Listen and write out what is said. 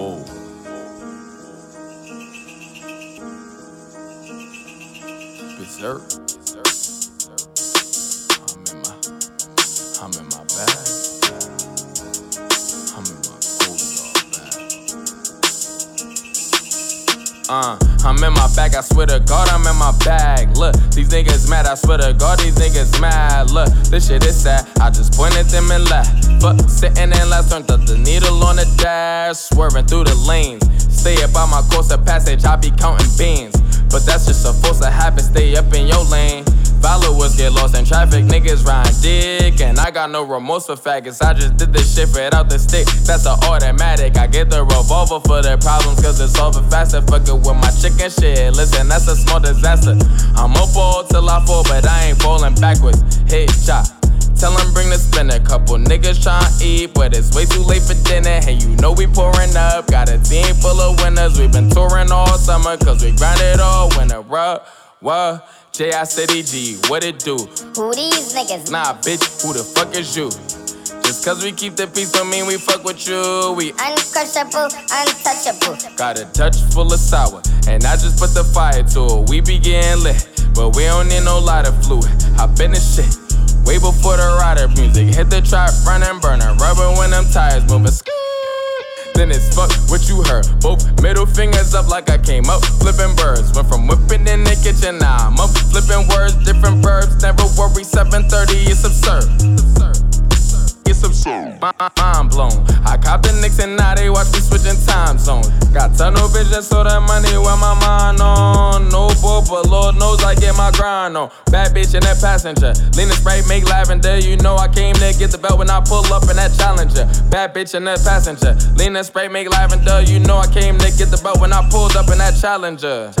Whoa. Bizzerk. I'm in my, I'm in my bag. I'm in my Goyard bag. Uh. I'm in my bag, I swear to God, I'm in my bag. Look, these niggas mad, I swear to God, these niggas mad. Look, this shit is sad. I just pointed them and left. But sitting in last, turn, the needle on the dash, swerving through the lanes. Stay up on my course of passage, I be counting beans. But that's just a force of habit, stay up in your lane. Followers get lost in traffic, niggas ride dick. And I got no remorse for faggots, I just did this shit without the stick. That's an automatic. I get the revolver for their problems, cause it's over faster. Fuckin' with my chicken shit. Listen, that's a small disaster. I'm up all till I fall, but I ain't falling backwards. Hit shot. Tell him bring the spinner. Couple niggas tryna eat, but it's way too late for dinner. Hey, you know we pouring up. Got a team full of winners. we been touring all summer, cause we grinded all winter. Ruh, what? J.I. City G, what it do? Who these niggas? Nah, bitch, who the fuck is you? Just cause we keep the peace don't mean we fuck with you. We uncrushable, untouchable. Got a touch full of sour, and I just put the fire to it. We be getting lit, but we don't need no lighter fluid. Hop in the shit. Way before the rider music hit the trap, running, burning, rubber when them tires moving. Then it's fuck what you heard. Both middle fingers up like I came up flipping birds. Went from whipping in the kitchen, now I'm up flipping words, different verbs. Never worry, 7:30 it's absurd. It's absurd. Mind blown. I cop the Knicks and now they watch me switching time zones. Got tunnel vision, so that money where my mind on. But Lord knows I get my grind on. Bad bitch in that passenger. Lean and spray, make lavender. You know I came to get the belt when I pull up in that challenger. Bad bitch in that passenger. Lean and spray, make lavender. You know I came to get the belt when I pulled up in that challenger.